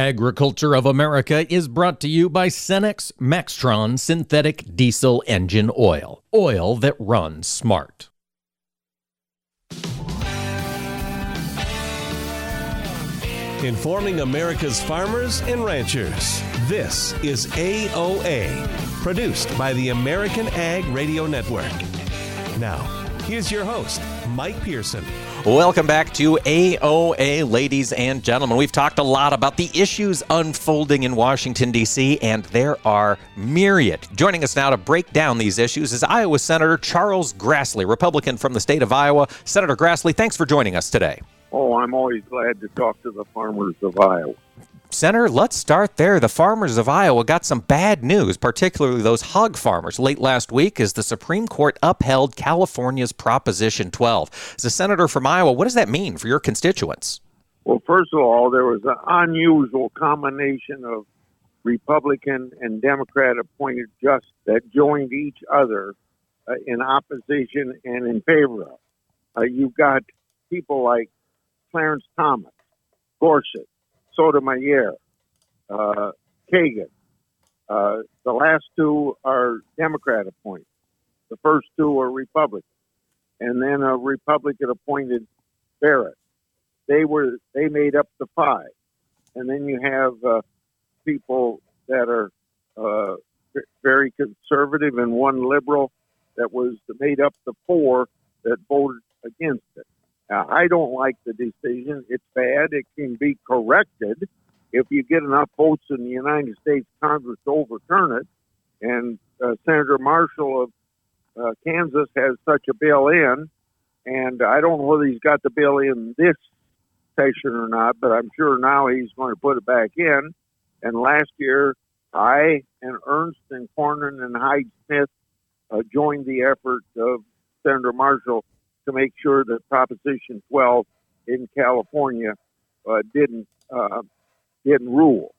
Agriculture of America is brought to you by Cenex Maxtron Synthetic Diesel Engine Oil. Oil that runs smart. Informing America's farmers and ranchers. This is AOA, produced by the American Ag Radio Network. Now, here's your host, Mike Pearson. Welcome back to AOA, ladies and gentlemen. We've talked a lot about the issues unfolding in Washington, D.C., and there are myriad. Joining us now to break down these issues is Iowa Senator Charles Grassley, Republican from the state of Iowa. Senator Grassley, thanks for joining us today. Oh, I'm always glad to talk to the farmers of Iowa. Senator, let's start there. The farmers of Iowa got some bad news, particularly those hog farmers, late last week as the Supreme Court upheld California's Proposition 12. As a senator from Iowa, what does that mean for your constituents? Well, first of all, there was an unusual combination of Republican and Democrat appointed justices that joined each other uh, in opposition and in favor of. Uh, you've got people like Clarence Thomas, Gorsuch, Sotomayor, uh, Kagan. Uh, the last two are Democrat appointed. The first two are Republican, and then a Republican appointed Barrett. They were they made up the five, and then you have uh, people that are uh, very conservative and one liberal that was made up the four that voted against it. I don't like the decision. It's bad. It can be corrected if you get enough votes in the United States Congress to overturn it. And uh, Senator Marshall of uh, Kansas has such a bill in, and I don't know whether he's got the bill in this session or not, but I'm sure now he's going to put it back in. And last year, I and Ernst and Cornyn and Hyde Smith uh, joined the effort of Senator Marshall to make sure that Proposition 12 in California uh, didn't uh, didn't rule.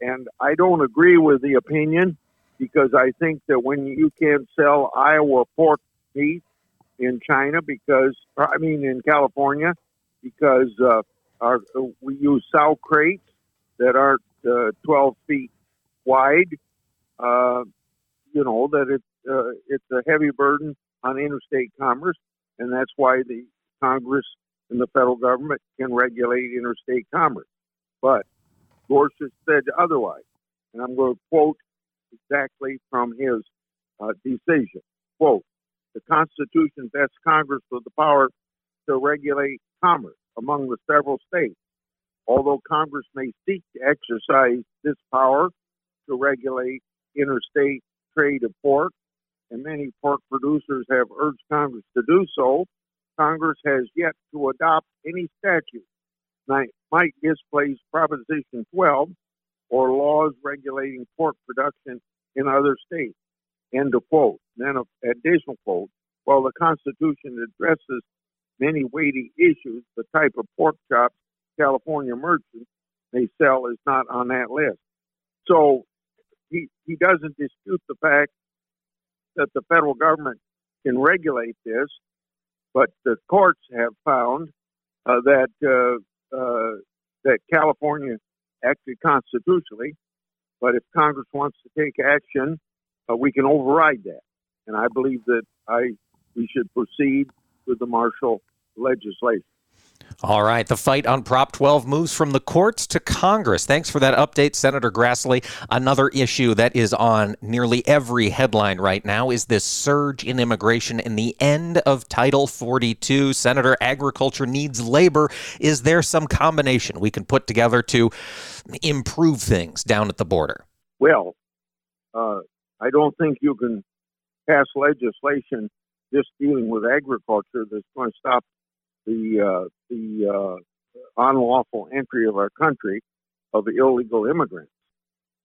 And I don't agree with the opinion because I think that when you can't sell Iowa pork meat in China because I mean in California because uh, our, we use sow crates that aren't uh, 12 feet wide. Uh, you know that it uh, it's a heavy burden on interstate commerce, and that's why the Congress and the federal government can regulate interstate commerce. But Gorsuch said otherwise, and I'm going to quote exactly from his uh, decision. Quote, the Constitution vests Congress with the power to regulate commerce among the several states. Although Congress may seek to exercise this power to regulate interstate trade of pork, and many pork producers have urged Congress to do so, Congress has yet to adopt any statute that might displace Proposition 12 or laws regulating pork production in other states. End of quote. Then an additional quote. While the Constitution addresses many weighty issues, the type of pork chops California merchants may sell is not on that list. So he, he doesn't dispute the fact that the federal government can regulate this, but the courts have found uh, that uh, uh, that California acted constitutionally. But if Congress wants to take action, uh, we can override that. And I believe that I we should proceed with the Marshall legislation. All right. The fight on Prop 12 moves from the courts to Congress. Thanks for that update, Senator Grassley. Another issue that is on nearly every headline right now is this surge in immigration and the end of Title 42. Senator, agriculture needs labor. Is there some combination we can put together to improve things down at the border? Well, uh, I don't think you can pass legislation just dealing with agriculture that's going to stop the uh, the uh, unlawful entry of our country of illegal immigrants.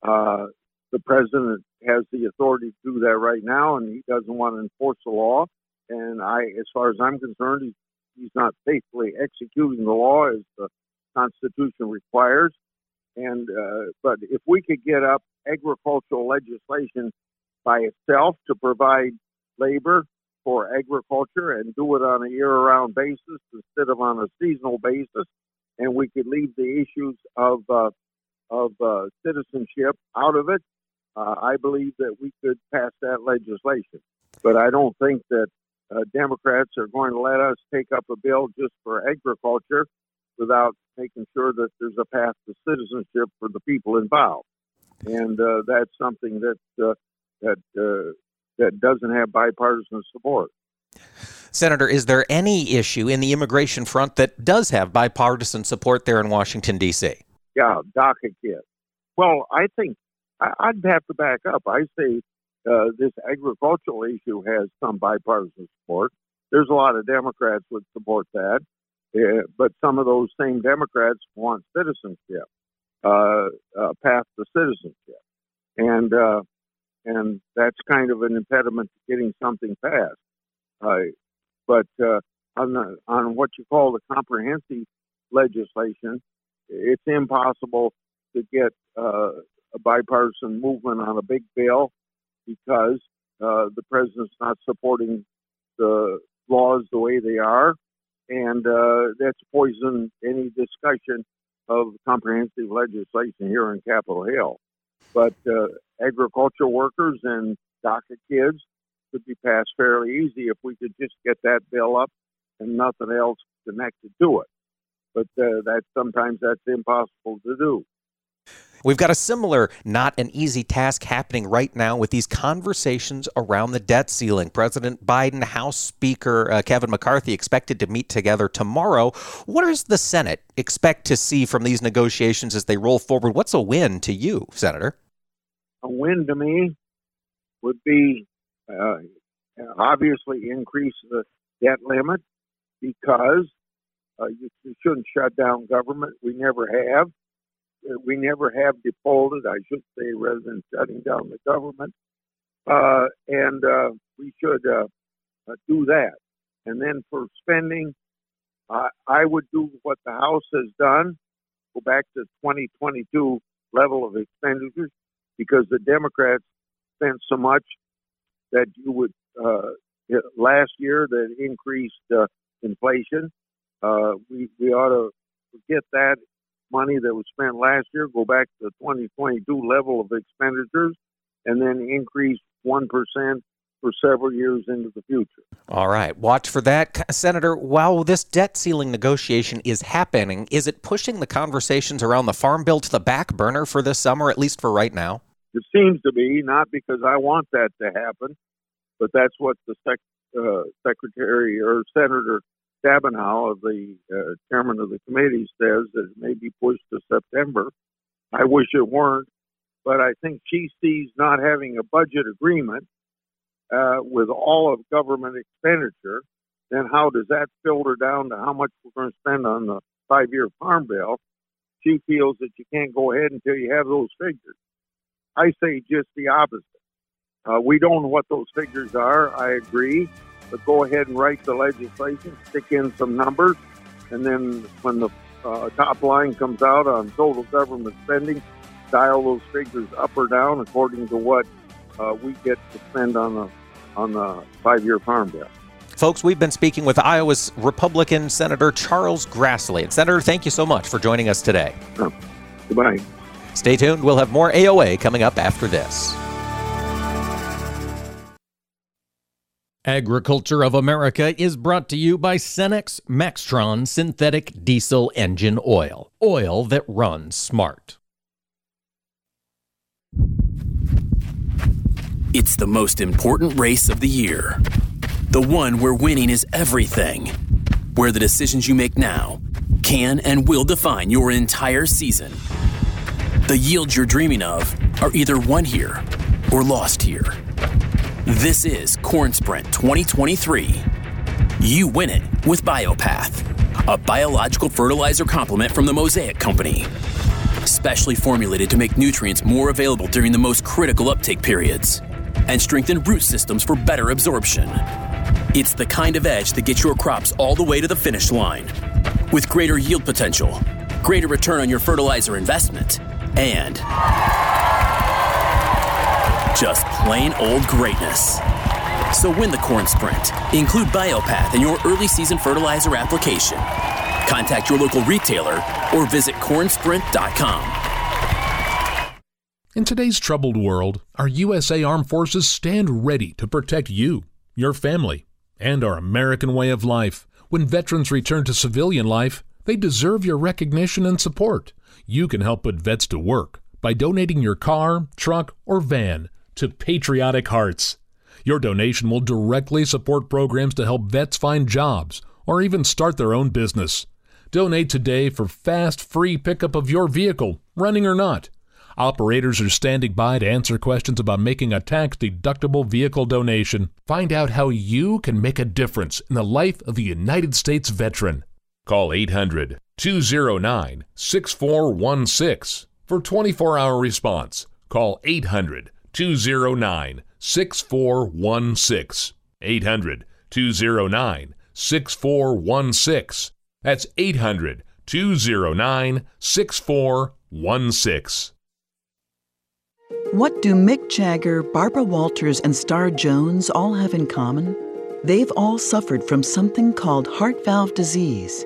Uh, the president has the authority to do that right now, and he doesn't want to enforce the law. And I, as far as I'm concerned, he's, he's not faithfully executing the law as the Constitution requires. And uh, but if we could get up agricultural legislation by itself to provide labor for agriculture and do it on a year-round basis instead of on a seasonal basis, and we could leave the issues of uh, of uh, citizenship out of it, uh, I believe that we could pass that legislation. But I don't think that uh, Democrats are going to let us take up a bill just for agriculture without making sure that there's a path to citizenship for the people involved. And uh, that's something that uh, that uh, that doesn't have bipartisan support. Senator, is there any issue in the immigration front that does have bipartisan support there in Washington, D.C.? Yeah, DACA. Well, I think I'd have to back up. I say uh, this agricultural issue has some bipartisan support. There's a lot of Democrats would support that, uh, but some of those same Democrats want citizenship, uh, uh path to citizenship, and uh, and that's kind of an impediment to getting something passed. but uh, on the, on what you call the comprehensive legislation, it's impossible to get uh, a bipartisan movement on a big bill because uh, the president's not supporting the laws the way they are, and uh, that's poisoned any discussion of comprehensive legislation here in Capitol Hill. But uh, agricultural workers and DACA kids could be passed fairly easy if we could just get that bill up and nothing else connected to it. But uh, that sometimes that's impossible to do. We've got a similar, not an easy task happening right now with these conversations around the debt ceiling. President Biden, House Speaker uh, Kevin McCarthy expected to meet together tomorrow. What does the Senate expect to see from these negotiations as they roll forward? What's a win to you, Senator? A win to me would be uh, obviously increase the debt limit because uh, you, you shouldn't shut down government. We never have we never have defaulted, I should say, rather than shutting down the government. Uh, and uh, we should uh, uh do that. And then for spending, I would do what the House has done, go back to 2022 level of expenditures, because the Democrats spent so much that you would, uh, last year, that increased uh, inflation. we, we ought to forget that money that was spent last year, go back to the 2022 level of expenditures, and then increase 1% for several years into the future. All right. Watch for that. Senator, while this debt ceiling negotiation is happening, is it pushing the conversations around the Farm Bill to the back burner for this summer, at least for right now? It seems to be, not because I want that to happen, but that's what the sec- uh, Secretary or Senator Stabenow, of the uh, chairman of the committee, says that it may be pushed to September. I wish it weren't, but I think she sees not having a budget agreement uh, with all of government expenditure. Then how does that filter down to how much we're going to spend on the five-year farm bill? She feels that you can't go ahead until you have those figures. I say just the opposite. Uh, we don't know what those figures are. I agree but go ahead and write the legislation, stick in some numbers, and then when the uh, top line comes out on total government spending, dial those figures up or down according to what uh, we get to spend on the on the five-year farm bill. Folks, we've been speaking with Iowa's Republican Senator Charles Grassley. And Senator, thank you so much for joining us today. Oh, goodbye. Stay tuned. We'll have more AOA coming up after this. Agriculture of America is brought to you by Cenex Maxtron Synthetic Diesel Engine Oil. Oil that runs smart. It's the most important race of the year. The one where winning is everything. Where the decisions you make now can and will define your entire season. The yields you're dreaming of are either won here or lost here this is Corn Sprint 2023. You win it with Biopath, a biological fertilizer complement from the Mosaic Company. Specially formulated to make nutrients more available during the most critical uptake periods and strengthen root systems for better absorption. It's the kind of edge that gets your crops all the way to the finish line with greater yield potential, greater return on your fertilizer investment, and just plain old greatness. So win the corn sprint. Include Biopath in your early season fertilizer application. Contact your local retailer or visit cornsprint.com. In today's troubled world, our USA Armed Forces stand ready to protect you, your family, and our American way of life. When veterans return to civilian life, they deserve your recognition and support. You can help put vets to work by donating your car, truck, or van to Patriotic Hearts. Your donation will directly support programs to help vets find jobs or even start their own business. Donate today for fast, free pickup of your vehicle, running or not. Operators are standing by to answer questions about making a tax deductible vehicle donation. Find out how you can make a difference in the life of a United States veteran. Call 800 209 6416 for 24 hour response. Call 800 209 6416. 800 209 6416. That's 800 209 6416. What do Mick Jagger, Barbara Walters, and Star Jones all have in common? They've all suffered from something called heart valve disease.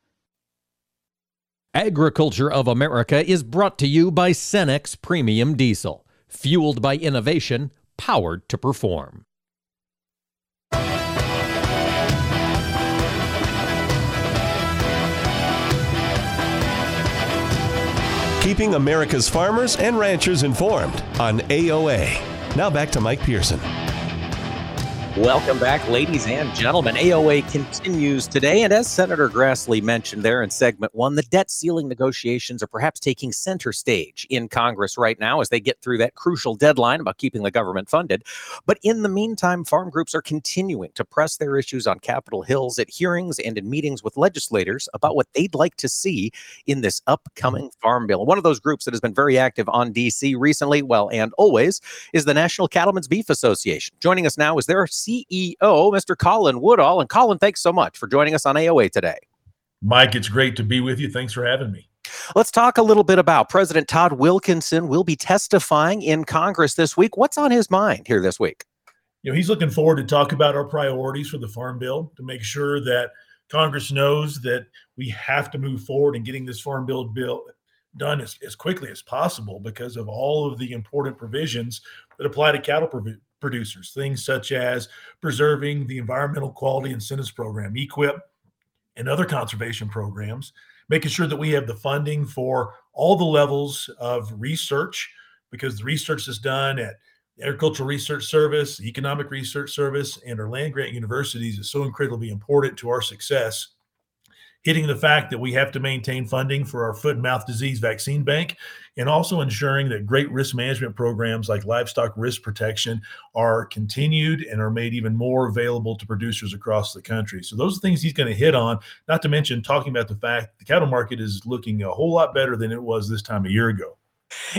Agriculture of America is brought to you by Cenex Premium Diesel, fueled by innovation, powered to perform. Keeping America's farmers and ranchers informed on AOA. Now back to Mike Pearson. Welcome back, ladies and gentlemen. AOA continues today. And as Senator Grassley mentioned there in segment one, the debt ceiling negotiations are perhaps taking center stage in Congress right now as they get through that crucial deadline about keeping the government funded. But in the meantime, farm groups are continuing to press their issues on Capitol Hills at hearings and in meetings with legislators about what they'd like to see in this upcoming farm bill. One of those groups that has been very active on DC recently, well, and always, is the National Cattlemen's Beef Association. Joining us now is their CEO, Mr. Colin Woodall. And Colin, thanks so much for joining us on AOA today. Mike, it's great to be with you. Thanks for having me. Let's talk a little bit about President Todd Wilkinson will be testifying in Congress this week. What's on his mind here this week? You know, he's looking forward to talk about our priorities for the Farm Bill to make sure that Congress knows that we have to move forward in getting this Farm Bill bill done as, as quickly as possible because of all of the important provisions that apply to cattle producers, things such as preserving the Environmental Quality Incentives Program, EQIP, and other conservation programs, making sure that we have the funding for all the levels of research, because the research is done at the Agricultural Research Service, Economic Research Service, and our land grant universities is so incredibly important to our success hitting the fact that we have to maintain funding for our foot and mouth disease vaccine bank and also ensuring that great risk management programs like livestock risk protection are continued and are made even more available to producers across the country. So those are things he's going to hit on, not to mention talking about the fact the cattle market is looking a whole lot better than it was this time a year ago.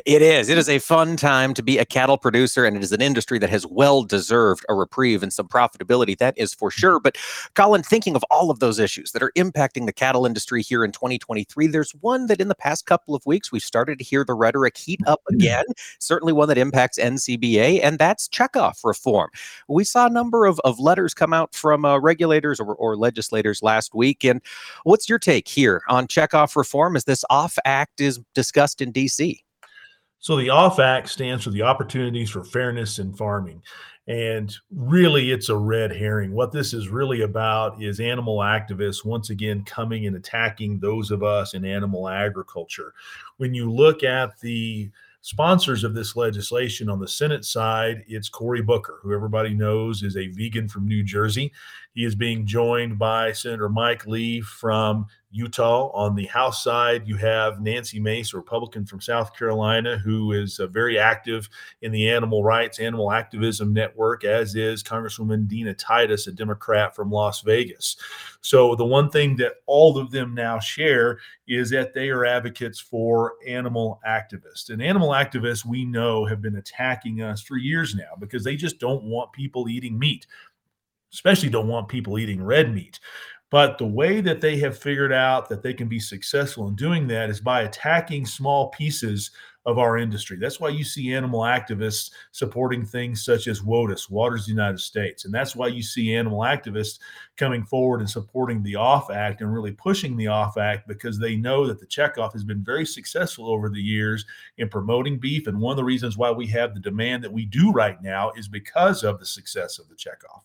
It is. It is a fun time to be a cattle producer, and it is an industry that has well deserved a reprieve and some profitability. That is for sure. But, Colin, thinking of all of those issues that are impacting the cattle industry here in 2023, there's one that in the past couple of weeks we've started to hear the rhetoric heat up mm-hmm. again. Certainly one that impacts NCBA, and that's checkoff reform. We saw a number of, of letters come out from uh, regulators or, or legislators last week. And what's your take here on checkoff reform as this off act is discussed in DC? So the OFF Act stands for the Opportunities for Fairness in Farming. And really, it's a red herring. What this is really about is animal activists once again coming and attacking those of us in animal agriculture. When you look at the sponsors of this legislation on the Senate side, it's Cory Booker, who everybody knows is a vegan from New Jersey. He is being joined by Senator Mike Lee from Utah. On the House side, you have Nancy Mace, a Republican from South Carolina, who is uh, very active in the animal rights, animal activism network, as is Congresswoman Dina Titus, a Democrat from Las Vegas. So, the one thing that all of them now share is that they are advocates for animal activists. And animal activists, we know, have been attacking us for years now because they just don't want people eating meat especially don't want people eating red meat. But the way that they have figured out that they can be successful in doing that is by attacking small pieces of our industry. That's why you see animal activists supporting things such as WOTUS, Waters United States. And that's why you see animal activists coming forward and supporting the OFF Act and really pushing the OFF Act because they know that the checkoff has been very successful over the years in promoting beef. And one of the reasons why we have the demand that we do right now is because of the success of the checkoff.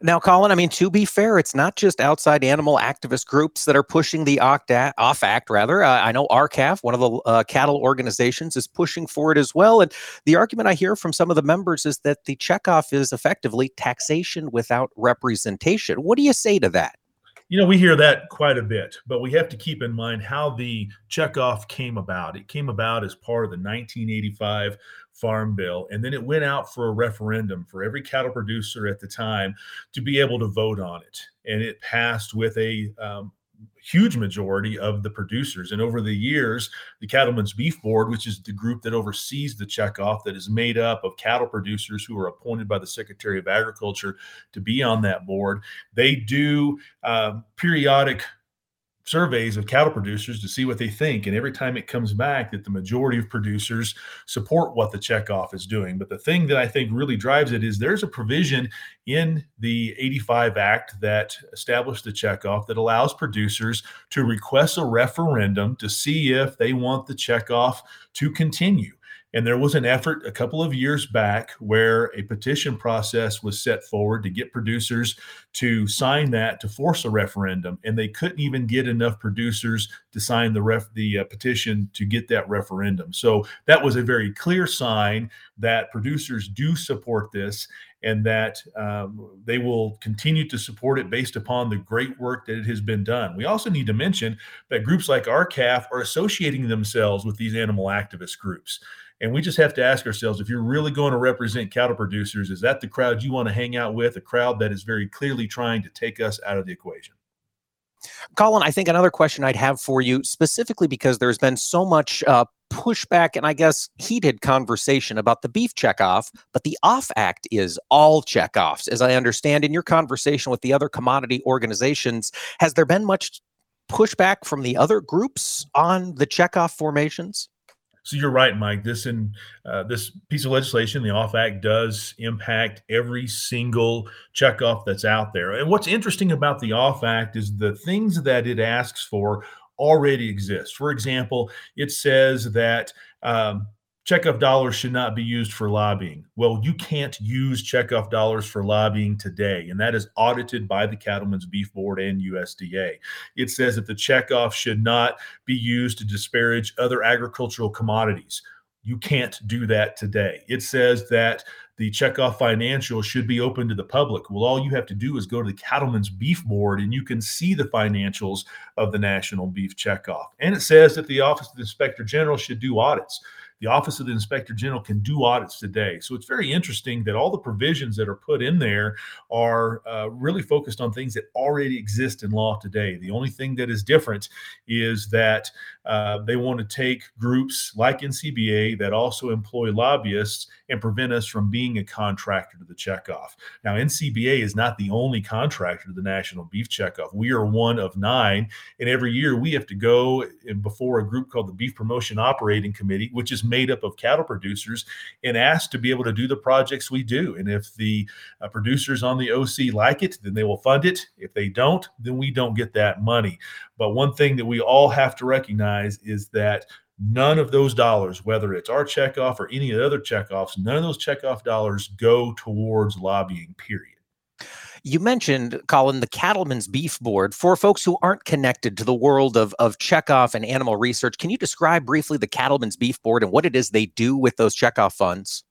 Now, Colin, I mean, to be fair, it's not just outside animal activist groups that are pushing the OFF Act, rather. Uh, I know R-CALF, one of the uh, cattle organizations, is pushing for it as well. And the argument I hear from some of the members is that the checkoff is effectively taxation without representation. What do you say to that? You know, we hear that quite a bit, but we have to keep in mind how the checkoff came about. It came about as part of the 1985 Farm Bill, and then it went out for a referendum for every cattle producer at the time to be able to vote on it. And it passed with a um, huge majority of the producers. And over the years, the Cattlemen's Beef Board, which is the group that oversees the checkoff, that is made up of cattle producers who are appointed by the Secretary of Agriculture to be on that board, they do uh, periodic surveys of cattle producers to see what they think. And every time it comes back that the majority of producers support what the checkoff is doing. But the thing that I think really drives it is there's a provision in the 85 Act that established the checkoff that allows producers to request a referendum to see if they want the checkoff to continue. And there was an effort a couple of years back where a petition process was set forward to get producers to sign that to force a referendum, and they couldn't even get enough producers to sign the ref the uh, petition to get that referendum. So that was a very clear sign that producers do support this and that um, they will continue to support it based upon the great work that it has been done. We also need to mention that groups like R-CALF are associating themselves with these animal activist groups. And we just have to ask ourselves if you're really going to represent cattle producers, is that the crowd you want to hang out with? A crowd that is very clearly trying to take us out of the equation. Colin, I think another question I'd have for you, specifically because there's been so much uh, pushback and I guess heated conversation about the beef checkoff, but the OFF Act is all checkoffs. As I understand, in your conversation with the other commodity organizations, has there been much pushback from the other groups on the checkoff formations? So you're right, Mike. This in uh, this piece of legislation, the OFF Act, does impact every single checkoff that's out there. And what's interesting about the OFF Act is the things that it asks for already exist. For example, it says that um, checkoff dollars should not be used for lobbying. Well, you can't use checkoff dollars for lobbying today, and that is audited by the Cattlemen's Beef Board and USDA. It says that the checkoff should not be used to disparage other agricultural commodities. You can't do that today. It says that the checkoff financial should be open to the public. Well, all you have to do is go to the Cattlemen's Beef Board and you can see the financials of the National Beef Checkoff. And it says that the Office of the Inspector General should do audits. The Office of the Inspector General can do audits today. So it's very interesting that all the provisions that are put in there are uh, really focused on things that already exist in law today. The only thing that is different is that uh, they want to take groups like NCBA that also employ lobbyists and prevent us from being a contractor to the checkoff. Now, NCBA is not the only contractor to the National Beef Checkoff. We are one of nine, and every year we have to go before a group called the Beef Promotion Operating Committee, which is made up of cattle producers and asked to be able to do the projects we do. And if the uh, producers on the OC like it, then they will fund it. If they don't, then we don't get that money. But one thing that we all have to recognize is that none of those dollars, whether it's our checkoff or any of the other checkoffs, none of those checkoff dollars go towards lobbying, period. You mentioned, Colin, the Cattlemen's Beef Board. For folks who aren't connected to the world of, of checkoff and animal research, can you describe briefly the Cattlemen's Beef Board and what it is they do with those checkoff funds?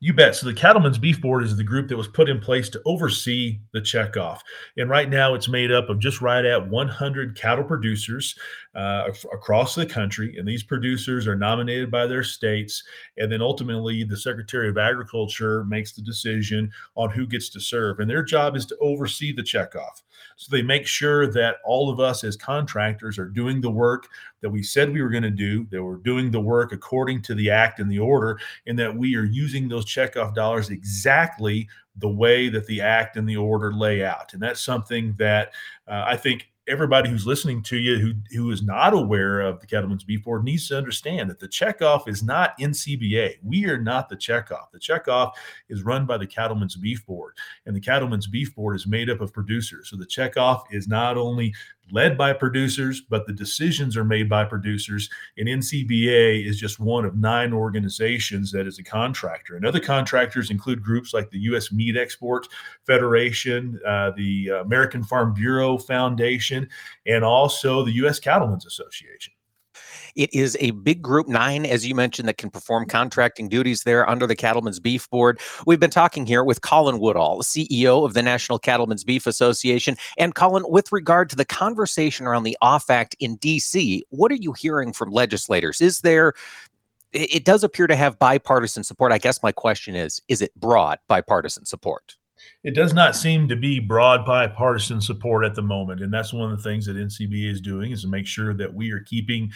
You bet. So the Cattlemen's Beef Board is the group that was put in place to oversee the checkoff. And right now it's made up of just right at 100 cattle producers uh, across the country. And these producers are nominated by their states. And then ultimately the Secretary of Agriculture makes the decision on who gets to serve. And their job is to oversee the checkoff. So they make sure that all of us as contractors are doing the work that we said we were going to do, that we're doing the work according to the act and the order, and that we are using those checkoff dollars exactly the way that the act and the order lay out. And that's something that uh, I think everybody who's listening to you who who is not aware of the Cattlemen's Beef Board needs to understand that the checkoff is not NCBA. We are not the checkoff. The checkoff is run by the Cattlemen's Beef Board, and the Cattlemen's Beef Board is made up of producers. So the checkoff is not only led by producers, but the decisions are made by producers. And NCBA is just one of nine organizations that is a contractor. And other contractors include groups like the U.S. Meat Export Federation, uh, the American Farm Bureau Foundation, and also the U.S. Cattlemen's Association. It is a big group, nine, as you mentioned, that can perform contracting duties there under the Cattlemen's Beef Board. We've been talking here with Colin Woodall, CEO of the National Cattlemen's Beef Association. And Colin, with regard to the conversation around the OFF Act in D.C., what are you hearing from legislators? Is there it does appear to have bipartisan support. I guess my question is is it broad bipartisan support? It does not seem to be broad bipartisan support at the moment. And that's one of the things that NCBA is doing is to make sure that we are keeping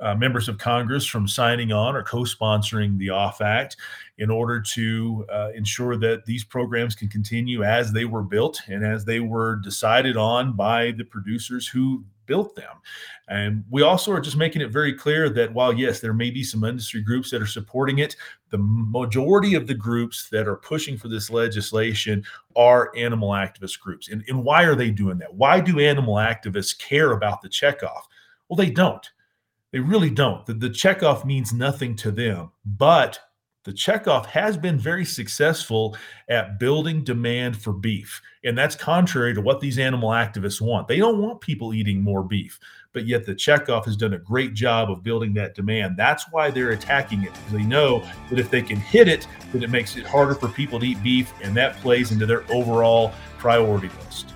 uh, members of Congress from signing on or co sponsoring the OFF Act in order to uh, ensure that these programs can continue as they were built and as they were decided on by the producers who built them. And we also are just making it very clear that while, yes, there may be some industry groups that are supporting it, the majority of the groups that are pushing for this legislation are animal activist groups. And, and why are they doing that? Why do animal activists care about the checkoff? Well, they don't they really don't. The, the checkoff means nothing to them, but the checkoff has been very successful at building demand for beef. And that's contrary to what these animal activists want. They don't want people eating more beef, but yet the checkoff has done a great job of building that demand. That's why they're attacking it because they know that if they can hit it, that it makes it harder for people to eat beef, and that plays into their overall priority list.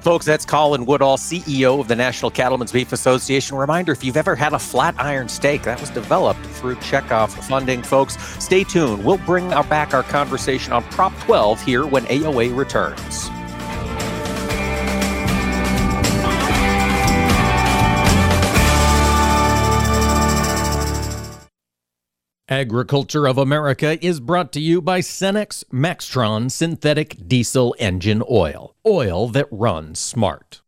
Folks, that's Colin Woodall, CEO of the National Cattlemen's Beef Association. Reminder if you've ever had a flat iron steak, that was developed through checkoff funding. Folks, stay tuned. We'll bring our back our conversation on Prop 12 here when AOA returns. Agriculture of America is brought to you by Cenex Maxtron Synthetic Diesel Engine Oil. Oil that runs smart.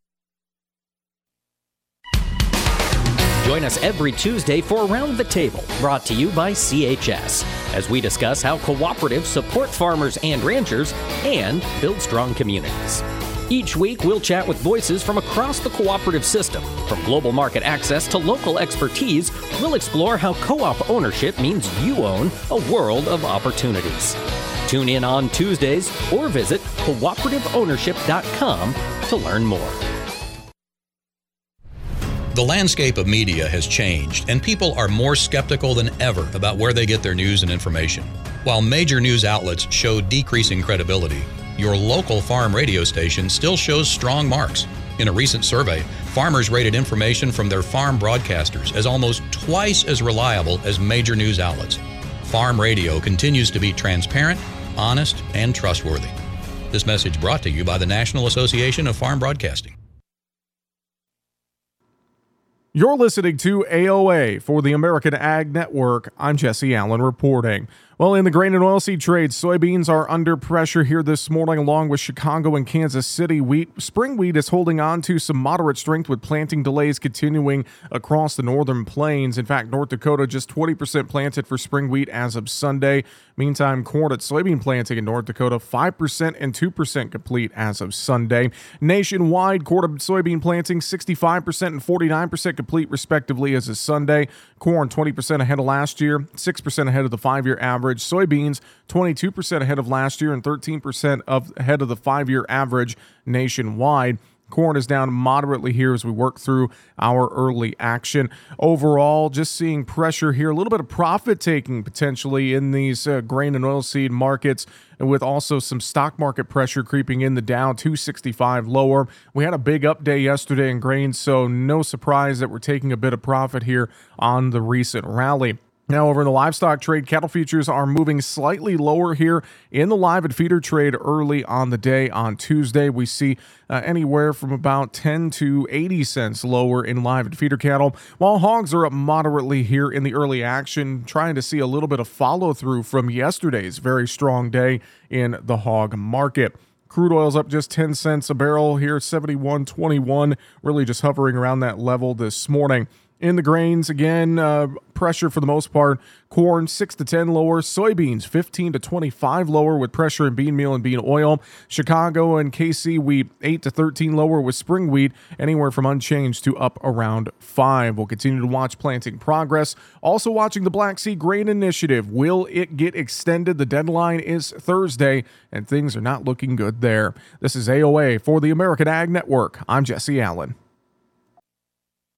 Join us every Tuesday for Around the Table, brought to you by CHS, as we discuss how cooperatives support farmers and ranchers and build strong communities. Each week, we'll chat with voices from across the cooperative system. From global market access to local expertise, we'll explore how co op ownership means you own a world of opportunities. Tune in on Tuesdays or visit cooperativeownership.com to learn more. The landscape of media has changed, and people are more skeptical than ever about where they get their news and information. While major news outlets show decreasing credibility, your local farm radio station still shows strong marks. In a recent survey, farmers rated information from their farm broadcasters as almost twice as reliable as major news outlets. Farm radio continues to be transparent, honest, and trustworthy. This message brought to you by the National Association of Farm Broadcasting. You're listening to AOA for the American Ag Network. I'm Jesse Allen reporting. Well, in the grain and oilseed trade, soybeans are under pressure here this morning, along with Chicago and Kansas City. Wheat, spring wheat is holding on to some moderate strength with planting delays continuing across the northern plains. In fact, North Dakota just 20% planted for spring wheat as of Sunday. Meantime, corn at soybean planting in North Dakota 5% and 2% complete as of Sunday. Nationwide, corn at soybean planting 65% and 49% complete respectively as of Sunday. Corn 20% ahead of last year, 6% ahead of the five year average. Soybeans 22% ahead of last year and 13% of ahead of the five year average nationwide. Corn is down moderately here as we work through our early action. Overall, just seeing pressure here, a little bit of profit taking potentially in these uh, grain and oilseed markets, and with also some stock market pressure creeping in the Dow 265 lower. We had a big up day yesterday in grain, so no surprise that we're taking a bit of profit here on the recent rally. Now, over in the livestock trade, cattle futures are moving slightly lower here in the live and feeder trade early on the day. On Tuesday, we see uh, anywhere from about 10 to 80 cents lower in live and feeder cattle, while hogs are up moderately here in the early action, trying to see a little bit of follow through from yesterday's very strong day in the hog market. Crude oil's up just 10 cents a barrel here, 71.21, really just hovering around that level this morning in the grains. Again uh, pressure for the most part corn 6 to 10 lower soybeans 15 to 25 lower with pressure in bean meal and bean oil. Chicago and kc wheat 8 to 13 lower with spring wheat anywhere from unchanged to up around 5 we'll continue to watch planting progress. Also watching the black sea grain initiative. Will it get extended? The deadline is thursday and things are not looking good there. This is aoa for the american ag network. I'm jesse allen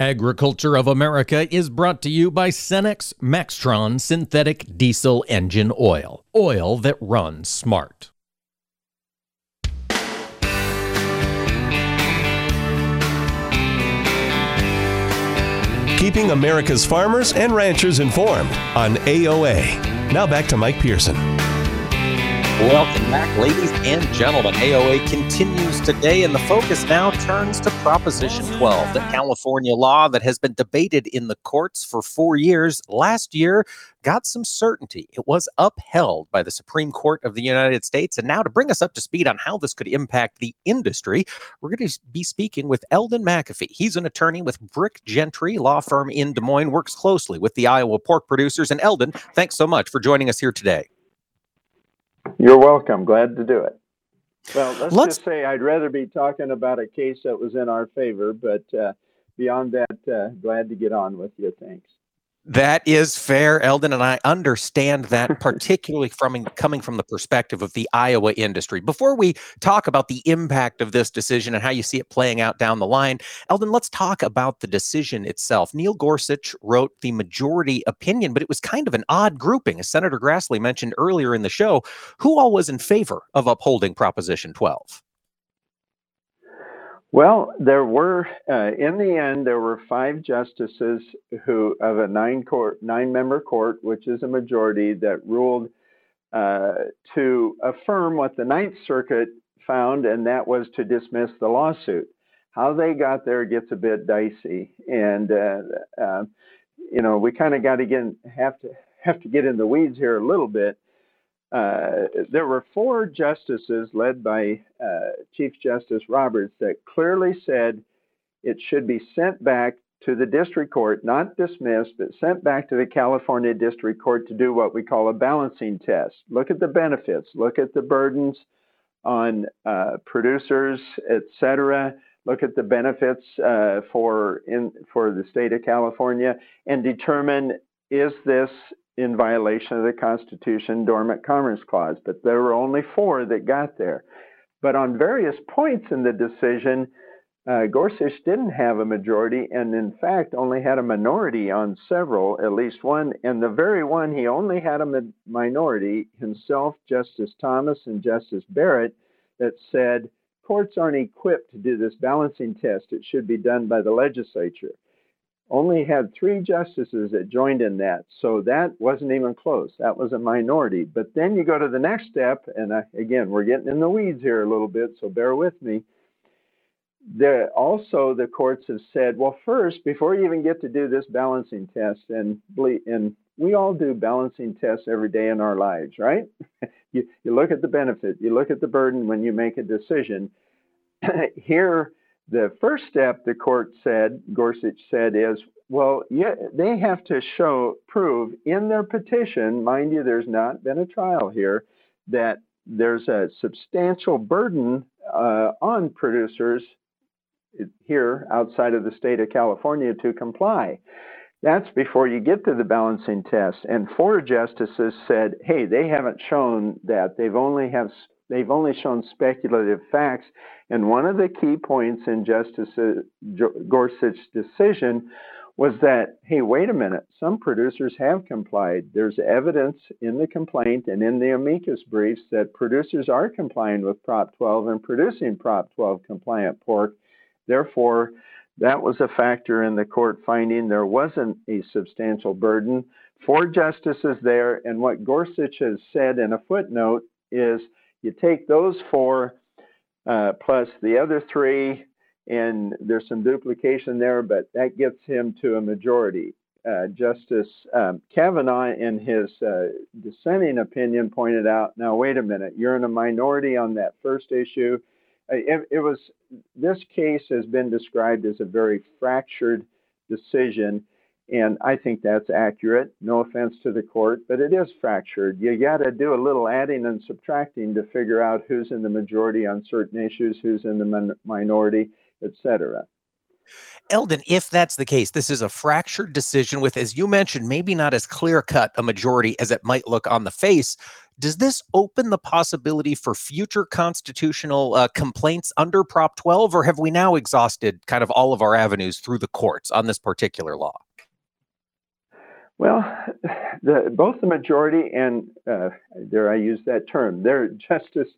Agriculture of America is brought to you by Cenex Maxtron Synthetic Diesel Engine Oil. Oil that runs smart. Keeping America's farmers and ranchers informed on AOA. Now back to Mike Pearson. Welcome back, ladies and gentlemen. AOA continues today, and the focus now turns to Proposition 12, the California law that has been debated in the courts for four years. Last year, got some certainty. It was upheld by the Supreme Court of the United States. And now, to bring us up to speed on how this could impact the industry, we're going to be speaking with Eldon McAfee. He's an attorney with Brick Gentry law firm in Des Moines, works closely with the Iowa pork producers. And Eldon, thanks so much for joining us here today. You're welcome. Glad to do it. Well, let's, Let's- just say I'd rather be talking about a case that was in our favor, but uh, beyond that, uh, glad to get on with you. Thanks. That is fair, Eldon, and I understand that, particularly from coming from the perspective of the Iowa industry. Before we talk about the impact of this decision and how you see it playing out down the line, Eldon, let's talk about the decision itself. Neil Gorsuch wrote the majority opinion, but it was kind of an odd grouping, as Senator Grassley mentioned earlier in the show. Who all was in favor of upholding Proposition 12? Well, there were, uh, in the end, there were five justices who of a nine court, nine member court, which is a majority, that ruled uh, to affirm what the Ninth Circuit found, and that was to dismiss the lawsuit. How they got there gets a bit dicey, and uh, uh, you know we kind of got to get have to have to get in the weeds here a little bit. Uh, there were four justices led by uh, Chief Justice Roberts that clearly said it should be sent back to the district court, not dismissed, but sent back to the California District Court to do what we call a balancing test. Look at the benefits, look at the burdens on uh, producers, et cetera. Look at the benefits uh, for in for the state of California and determine is this in violation of the Constitution, Dormant Commerce Clause. But there were only four that got there. But on various points in the decision, uh, Gorsuch didn't have a majority, and in fact, only had a minority on several, at least one. And the very one he only had a mi- minority himself, Justice Thomas and Justice Barrett, that said, courts aren't equipped to do this balancing test. It should be done by the legislature. Only had three justices that joined in that, so that wasn't even close. That was a minority. But then you go to the next step, and I, again, we're getting in the weeds here a little bit, so bear with me. There, also, the courts have said, well, first, before you even get to do this balancing test, and, and we all do balancing tests every day in our lives, right? you, you look at the benefit, you look at the burden when you make a decision. Here, the first step the court said, Gorsuch said, is well, yeah, they have to show, prove in their petition, mind you, there's not been a trial here, that there's a substantial burden uh, on producers here outside of the state of California to comply. That's before you get to the balancing test. And four justices said, "Hey, they haven't shown that. They've only have they've only shown speculative facts." And one of the key points in Justice uh, Gorsuch's decision was that, hey, wait a minute, some producers have complied. There's evidence in the complaint and in the amicus briefs that producers are complying with Prop 12 and producing Prop 12 compliant pork. Therefore, that was a factor in the court finding there wasn't a substantial burden. Four justices there, and what Gorsuch has said in a footnote is you take those four uh, plus the other three, and there's some duplication there, but that gets him to a majority. Uh, Justice um, Kavanaugh, in his uh, dissenting opinion, pointed out now, wait a minute, you're in a minority on that first issue. Uh, it, it was this case has been described as a very fractured decision, and I think that's accurate. No offense to the court, but it is fractured. You got to do a little adding and subtracting to figure out who's in the majority on certain issues, who's in the min- minority, etc. Eldon, if that's the case, this is a fractured decision with, as you mentioned, maybe not as clear cut a majority as it might look on the face. Does this open the possibility for future constitutional uh, complaints under Prop 12, or have we now exhausted kind of all of our avenues through the courts on this particular law? Well, the, both the majority and, uh, dare I use that term, Justice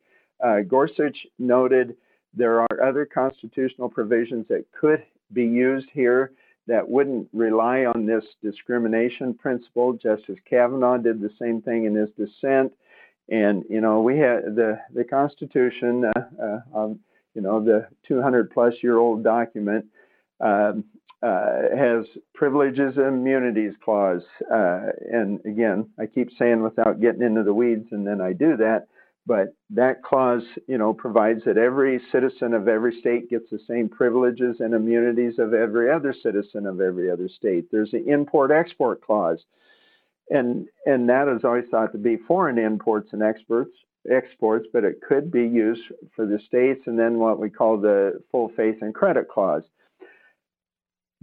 uh, Gorsuch noted there are other constitutional provisions that could be used here that wouldn't rely on this discrimination principle. Justice Kavanaugh did the same thing in his dissent. And you know, we had the the Constitution, uh, uh, um, you know, the 200 plus year old document um, uh, has privileges and immunities clause. Uh, and again, I keep saying without getting into the weeds, and then I do that. But that clause, you know, provides that every citizen of every state gets the same privileges and immunities of every other citizen of every other state. There's the import-export clause and and that is always thought to be foreign imports and exports exports, but it could be used for the states, and then what we call the full faith and credit clause.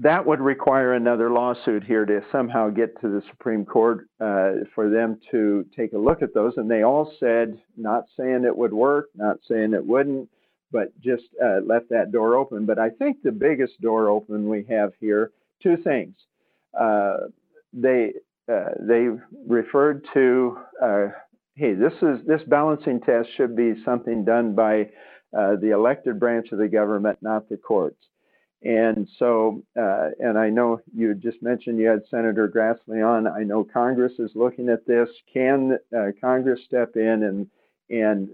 That would require another lawsuit here to somehow get to the Supreme Court uh, for them to take a look at those. And they all said, not saying it would work, not saying it wouldn't, but just uh, left that door open. But I think the biggest door open we have here, two things. Uh, they uh, they referred to, uh, hey, this is this balancing test should be something done by uh, the elected branch of the government, not the courts. And so, uh, and I know you just mentioned you had Senator Grassley on. I know Congress is looking at this. Can uh, Congress step in and and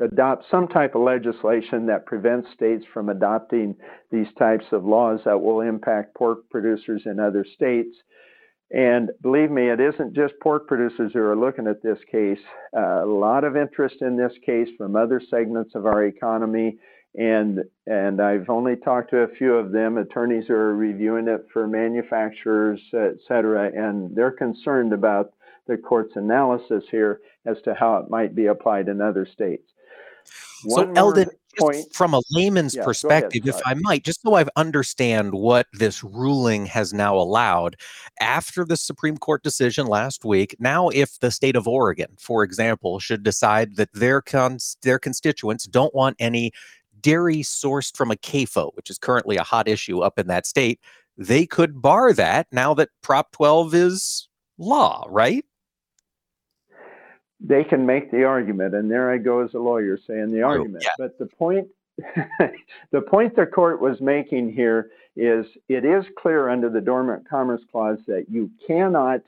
adopt some type of legislation that prevents states from adopting these types of laws that will impact pork producers in other states? And believe me, it isn't just pork producers who are looking at this case. Uh, a lot of interest in this case from other segments of our economy. And, and I've only talked to a few of them. Attorneys are reviewing it for manufacturers, et cetera, and they're concerned about the court's analysis here as to how it might be applied in other states. One so, Eldon, from a layman's yeah, perspective, ahead, if I might, just so I understand what this ruling has now allowed, after the Supreme Court decision last week, now if the state of Oregon, for example, should decide that their cons- their constituents don't want any dairy sourced from a CAFO, which is currently a hot issue up in that state, they could bar that now that Prop 12 is law, right? they can make the argument, and there I go as a lawyer saying the oh, argument. Yeah. But the point, the point the court was making here is it is clear under the Dormant Commerce Clause that you cannot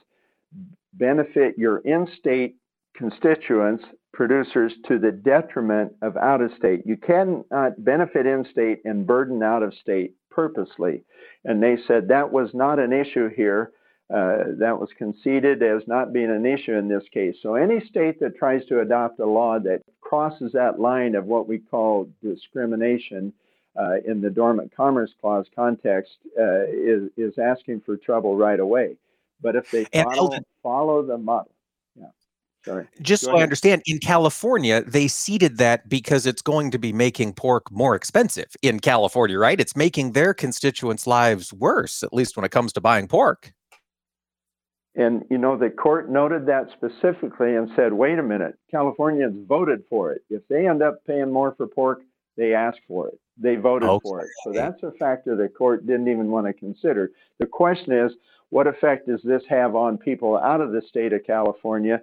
benefit your in-state constituents, producers, to the detriment of out-of-state. You cannot benefit in-state and burden out-of-state purposely. And they said that was not an issue here uh, that was conceded as not being an issue in this case. So any state that tries to adopt a law that crosses that line of what we call discrimination uh, in the Dormant Commerce Clause context uh, is, is asking for trouble right away. But if they follow, follow the model, yeah. Sorry. Just so I understand, in California, they seeded that because it's going to be making pork more expensive in California, right? It's making their constituents' lives worse, at least when it comes to buying pork. And you know, the court noted that specifically and said, wait a minute, Californians voted for it. If they end up paying more for pork, they asked for it. They voted okay. for it. So that's a factor the court didn't even want to consider. The question is, what effect does this have on people out of the state of California,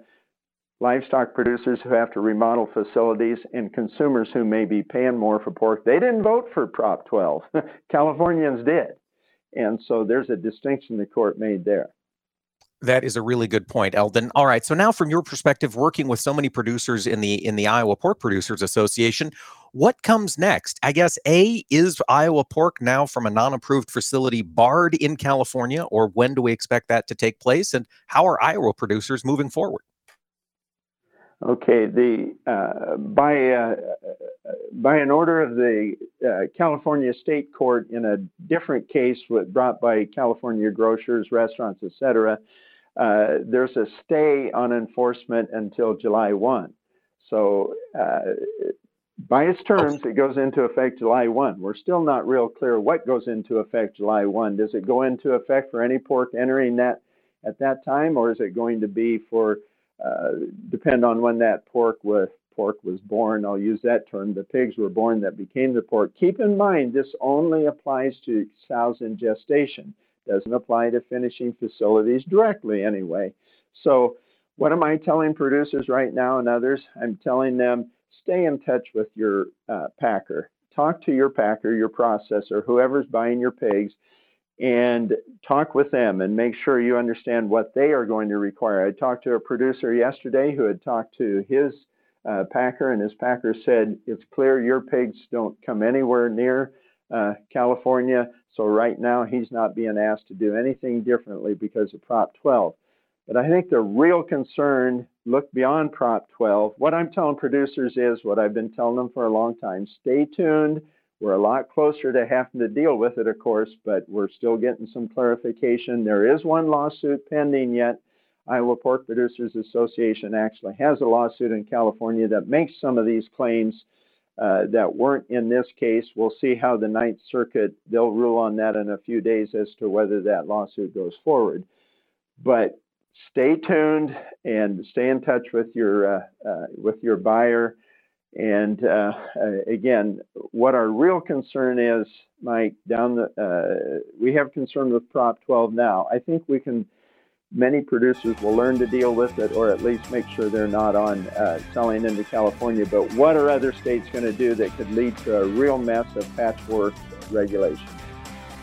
livestock producers who have to remodel facilities, and consumers who may be paying more for pork? They didn't vote for Prop 12. Californians did. And so there's a distinction the court made there. That is a really good point, Eldon. All right, so now from your perspective, working with so many producers in the in the Iowa Pork Producers Association, what comes next? I guess A is Iowa pork now from a non-approved facility barred in California, or when do we expect that to take place? And how are Iowa producers moving forward? Okay, the uh, by uh, by an order of the uh, California State Court in a different case brought by California grocers, restaurants, etc uh, there's a stay on enforcement until July 1. So, uh, by its terms, it goes into effect July 1. We're still not real clear what goes into effect July 1. Does it go into effect for any pork entering that at that time, or is it going to be for uh, depend on when that pork was pork was born? I'll use that term. The pigs were born that became the pork. Keep in mind, this only applies to sows in gestation doesn't apply to finishing facilities directly anyway. So, what am I telling producers right now and others? I'm telling them stay in touch with your uh, packer. Talk to your packer, your processor, whoever's buying your pigs, and talk with them and make sure you understand what they are going to require. I talked to a producer yesterday who had talked to his uh, packer, and his packer said, It's clear your pigs don't come anywhere near uh, California. So right now, he's not being asked to do anything differently because of Prop 12. But I think the real concern look beyond Prop 12. What I'm telling producers is what I've been telling them for a long time. Stay tuned. We're a lot closer to having to deal with it, of course, but we're still getting some clarification. There is one lawsuit pending yet. Iowa Pork Producers Association actually has a lawsuit in California that makes some of these claims uh, that weren't in this case. We'll see how the Ninth Circuit, they'll rule on that in a few days as to whether that lawsuit goes forward. But stay tuned and stay in touch with your, uh, uh, with your buyer. And uh, again, what our real concern is, Mike, down the, uh, we have concern with Prop 12 now. I think we can many producers will learn to deal with it or at least make sure they're not on uh, selling into California. But what are other states going to do that could lead to a real mess of patchwork regulation?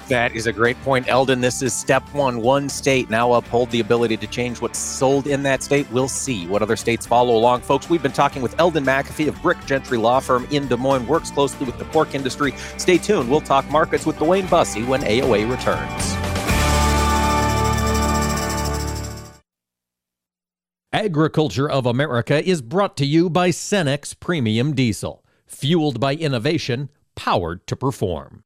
That is a great point, Eldon. This is step one. One state now uphold the ability to change what's sold in that state. We'll see what other states follow along. Folks, we've been talking with Eldon McAfee of Brick Gentry Law Firm in Des Moines, works closely with the pork industry. Stay tuned. We'll talk markets with DuWayne Bosse when AOA returns. Agriculture of America is brought to you by Cenex Premium Diesel, fueled by innovation, powered to perform.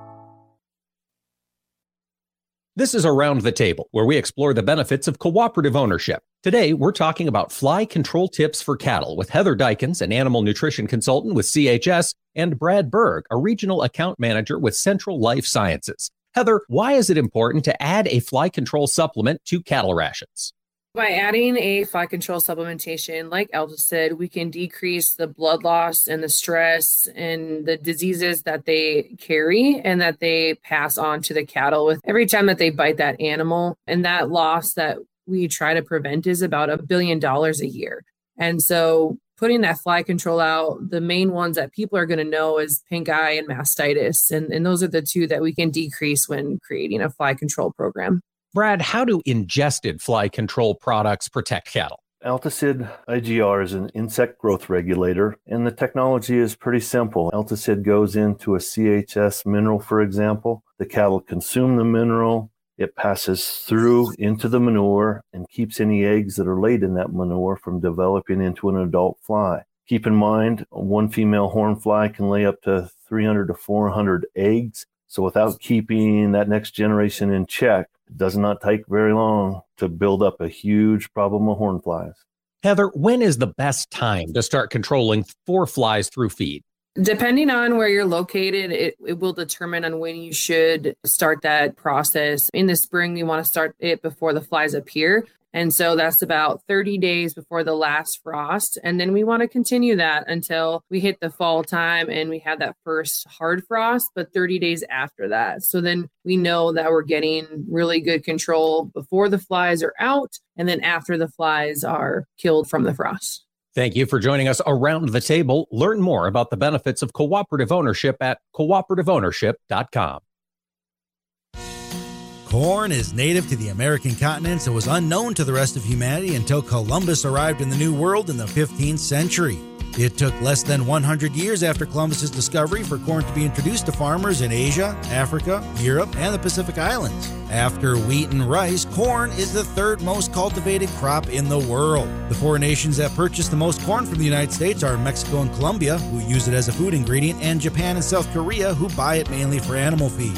This is Around the Table, where we explore the benefits of cooperative ownership. Today, we're talking about fly control tips for cattle with Heather Dykens, an animal nutrition consultant with CHS, and Brad Berg, a regional account manager with Central Life Sciences. Heather, why is it important to add a fly control supplement to cattle rations? By adding a fly control supplementation like Altosid, we can decrease the blood loss and the stress and the diseases that they carry and that they pass on to the cattle with every time that they bite that animal. And that loss that we try to prevent is about a billion dollars a year. And so putting that fly control out, the main ones that people are going to know is pink eye and mastitis. And, and those are the two that we can decrease when creating a fly control program. Brad, how do ingested fly control products protect cattle? Altosid IGR is an insect growth regulator, and the technology is pretty simple. Altosid goes into a CHS mineral, for example. The cattle consume the mineral, it passes through into the manure and keeps any eggs that are laid in that manure from developing into an adult fly. Keep in mind, one female horn fly can lay up to 300 to 400 eggs. So, without keeping that next generation in check, it does not take very long to build up a huge problem of horn flies. Heather, when is the best time to start controlling four flies through feed? Depending on where you're located, it, it will determine on when you should start that process. In the spring, you want to start it before the flies appear. And so that's about 30 days before the last frost. And then we want to continue that until we hit the fall time and we have that first hard frost, but 30 days after that. So then we know that we're getting really good control before the flies are out and then after the flies are killed from the frost. Thank you for joining us around the table. Learn more about the benefits of cooperative ownership at cooperativeownership.com. Corn is native to the American continents and was unknown to the rest of humanity until Columbus arrived in the New World in the 15th century. It took less than 100 years after Columbus's discovery for corn to be introduced to farmers in Asia, Africa, Europe, and the Pacific Islands. After wheat and rice, corn is the third most cultivated crop in the world. The four nations that purchase the most corn from the United States are Mexico and Colombia, who use it as a food ingredient, and Japan and South Korea, who buy it mainly for animal feed.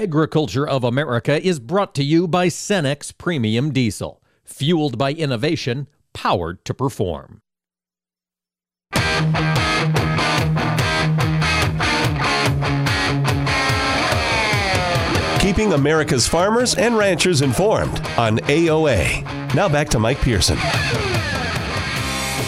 Agriculture of America is brought to you by Cenex Premium Diesel, fueled by innovation, powered to perform. Keeping America's farmers and ranchers informed on AOA. Now back to Mike Pearson.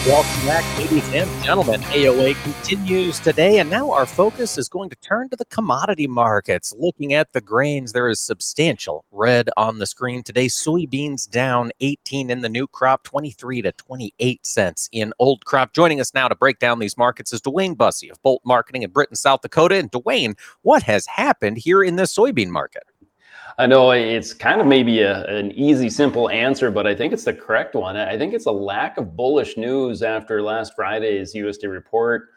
Welcome back, ladies and gentlemen. AOA continues today, and now our focus is going to turn to the commodity markets. Looking at the grains, there is substantial red on the screen today. Soybeans down 18 in the new crop, 23 to 28 cents in old crop. Joining us now to break down these markets is DuWayne Bosse of Bolt Marketing in Britton, South Dakota. And DuWayne, what has happened here in the soybean market? I know it's kind of maybe a, an easy, simple answer, but I think it's the correct one. I think it's a lack of bullish news after last Friday's USD report.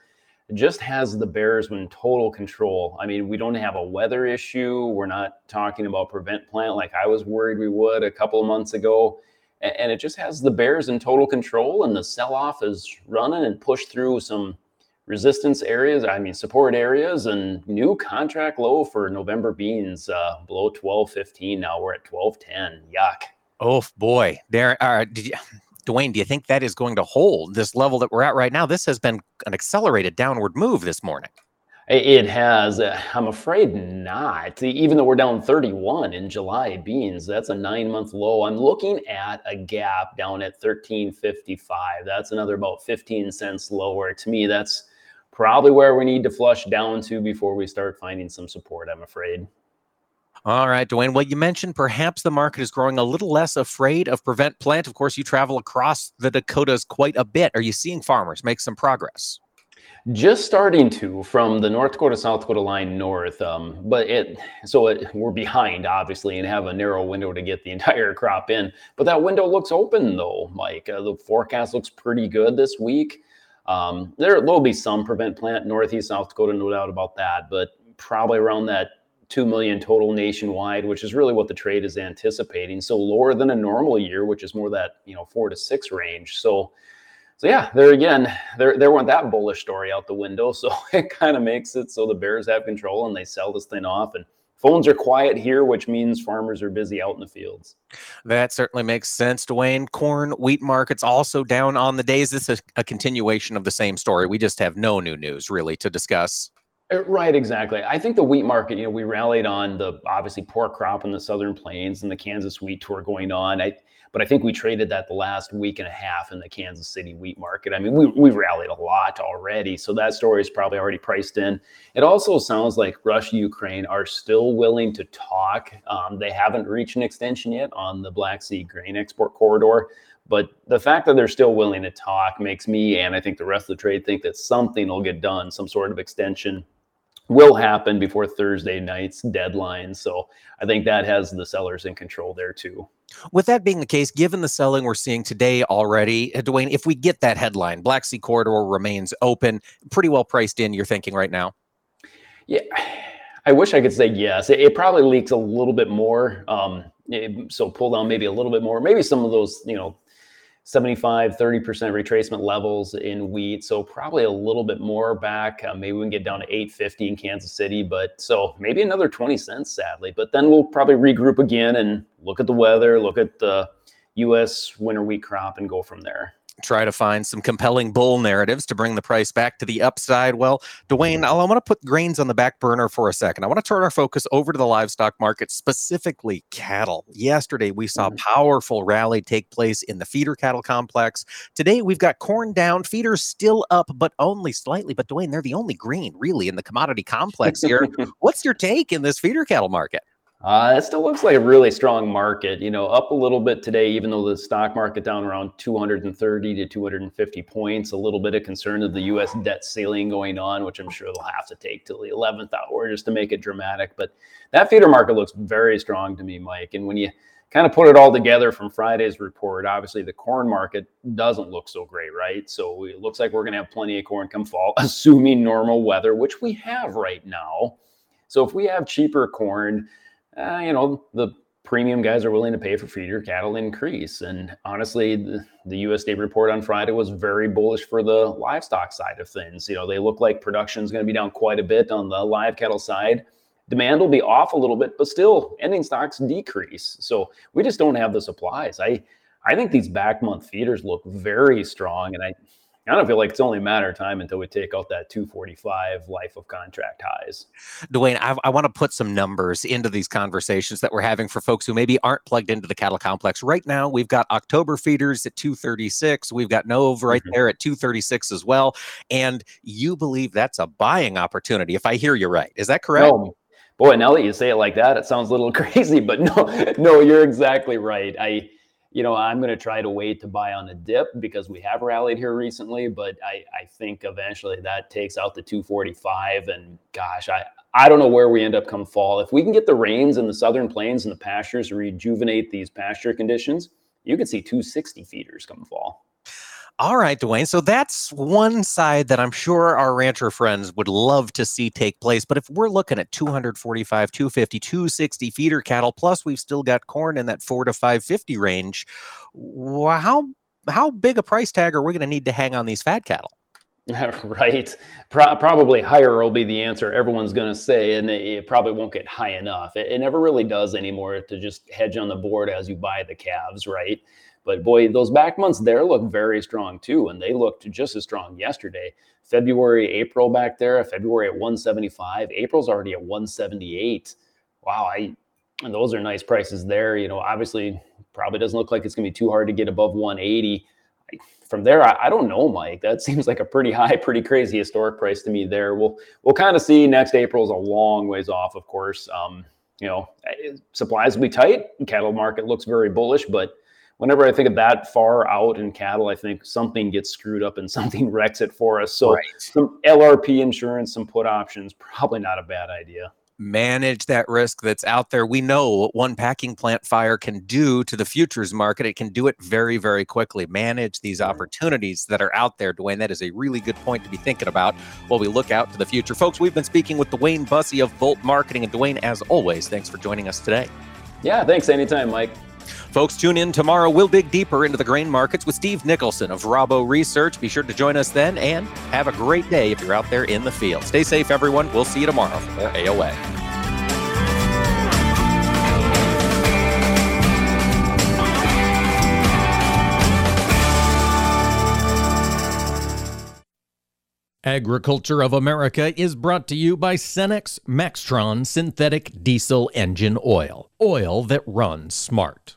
It just has the bears in total control. I mean, we don't have a weather issue. We're not talking about prevent plant like I was worried we would a couple of months ago. And it just has the bears in total control, and the sell off is running and pushed through some resistance areas, I mean support areas, and new contract low for November beans uh, below 12.15. Now we're at 12.10. Yuck. Oh boy, there are. Did you, DuWayne? Do you think that is going to hold this level that we're at right now? This has been an accelerated downward move this morning. It has. Uh, I'm afraid not. Even though we're down 31 in July beans, that's a nine month low. I'm looking at a gap down at 13.55. That's another about 15 cents lower. To me, that's probably where we need to flush down to before we start finding some support, I'm afraid. All right, DuWayne. Well, you mentioned perhaps the market is growing a little less afraid of prevent plant. Of course, you travel across the Dakotas quite a bit. Are you seeing farmers make some progress? Just starting to from the North Dakota South Dakota line north, um, but it so it, we're behind obviously and have a narrow window to get the entire crop in. But that window looks open though, Mike. Uh, the forecast looks pretty good this week. Um, there will be some prevent plant northeast South Dakota, no doubt about that, but probably around that 2 million total nationwide, which is really what the trade is anticipating. So lower than a normal year, which is more that, you know, four to six range. So, so yeah, there again, there, there weren't that bullish story out the window. So it kind of makes it so the Bears have control and they sell this thing off and phones are quiet here, which means farmers are busy out in the fields. That certainly makes sense, DuWayne. Corn, wheat markets also down on the days. This is a continuation of the same story. We just have no new news really to discuss. Uh, right, exactly. I think the wheat market, you know, we rallied on the obviously poor crop in the southern plains and the Kansas wheat tour going on. I but I think we traded that the last week and a half in the Kansas City wheat market. I mean, we, we rallied a lot already. So that story is probably already priced in. It also sounds like Russia, Ukraine are still willing to talk. Um, they haven't reached an extension yet on the Black Sea grain export corridor. But the fact that they're still willing to talk makes me and I think the rest of the trade think that something will get done, some sort of extension will happen before Thursday night's deadline. So I think that has the sellers in control there too. With that being the case, given the selling we're seeing today already, uh, DuWayne, if we get that headline, Black Sea Corridor remains open, pretty well priced in, you're thinking right now? Yeah. I wish I could say yes. It, it probably leaks a little bit more. Um, it, so pull down maybe a little bit more. Maybe some of those, you know, 75, 30% retracement levels in wheat. So probably a little bit more back. Uh, maybe we can get down to 850 in Kansas City, but so maybe another 20 cents, sadly. But then we'll probably regroup again and look at the weather, look at the U.S. winter wheat crop, and go from there try to find some compelling bull narratives to bring the price back to the upside. Well, DuWayne, I want to put grains on the back burner for a second. I want to turn our focus over to the livestock market, specifically cattle. Yesterday, we saw a mm-hmm. powerful rally take place in the feeder cattle complex. Today, we've got corn down, feeders still up, but only slightly. But DuWayne, they're the only green really in the commodity complex here. What's your take in this feeder cattle market? Uh, it still looks like a really strong market, you know, up a little bit today, even though the stock market down around 230 to 250 points. A little bit of concern of the U.S. debt ceiling going on, which I'm sure they'll have to take till the 11th hour just to make it dramatic. But that feeder market looks very strong to me, Mike. And when you kind of put it all together from Friday's report, obviously the corn market doesn't look so great, right? So it looks like we're going to have plenty of corn come fall, assuming normal weather, which we have right now. So if we have cheaper corn, uh, you know, the premium guys are willing to pay for feeder cattle increase. And honestly, the, the USDA report on Friday was very bullish for the livestock side of things. You know, they look like production is going to be down quite a bit on the live cattle side. Demand will be off a little bit, but still ending stocks decrease. So we just don't have the supplies. I I think these back month feeders look very strong. And I I don't feel like it's only a matter of time until we take out that 245 life of contract highs. DuWayne, I, I want to put some numbers into these conversations that we're having for folks who maybe aren't plugged into the cattle complex. Right now, we've got October feeders at 236. We've got Nove right mm-hmm. there at 236 as well. And you believe that's a buying opportunity, if I hear you right. Is that correct? No. Boy, now that you say it like that, it sounds a little crazy, but no, no, you're exactly right. I you know, I'm going to try to wait to buy on a dip because we have rallied here recently, but I, I think eventually that takes out the 245. And gosh, I, I don't know where we end up come fall. If we can get the rains in the southern plains and the pastures rejuvenate these pasture conditions, you could see 260 feeders come fall. All right, DuWayne. So that's one side that I'm sure our rancher friends would love to see take place. But if we're looking at 245, 250, 260 feeder cattle, plus we've still got corn in that four to 550 range, how how big a price tag are we going to need to hang on these fat cattle? right. Pro- probably higher will be the answer everyone's going to say, and it probably won't get high enough. It, it never really does anymore to just hedge on the board as you buy the calves, right? But boy, those back months there look very strong too, and they looked just as strong yesterday. February, April back there, February at 175. April's already at 178. Wow, I and those are nice prices there. You know, obviously, probably doesn't look like it's gonna be too hard to get above 180. From there, I, I don't know, Mike. That seems like a pretty high, pretty crazy historic price to me. There, we'll we'll kind of see. Next April's a long ways off, of course. Um, you know, eh, supplies will be tight. Cattle market looks very bullish, but whenever I think of that far out in cattle, I think something gets screwed up and something wrecks it for us. So right. some LRP insurance, some put options, probably not a bad idea. Manage that risk that's out there. We know what one packing plant fire can do to the futures market. It can do it very, very quickly. Manage these opportunities that are out there, DuWayne. That is a really good point to be thinking about while we look out to the future. Folks, we've been speaking with DuWayne Bosse of Bolt Marketing. And DuWayne, as always, thanks for joining us today. Yeah, thanks. Anytime, Mike. Folks, tune in tomorrow. We'll dig deeper into the grain markets with Steve Nicholson of Rabo Research. Be sure to join us then and have a great day if you're out there in the field. Stay safe, everyone. We'll see you tomorrow for AOA. Agriculture of America is brought to you by Cenex Maxtron Synthetic Diesel Engine Oil. Oil that runs smart.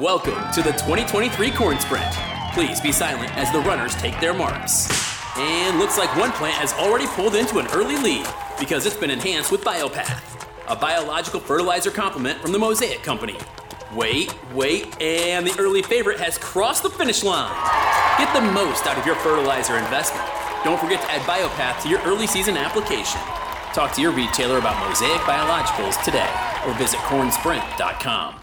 Welcome to the 2023 Corn Sprint. Please be silent as the runners take their marks. And looks like one plant has already pulled into an early lead because it's been enhanced with Biopath, a biological fertilizer complement from the Mosaic Company. Wait, wait, and the early favorite has crossed the finish line. Get the most out of your fertilizer investment. Don't forget to add Biopath to your early season application. Talk to your retailer about Mosaic Biologicals today or visit cornsprint.com.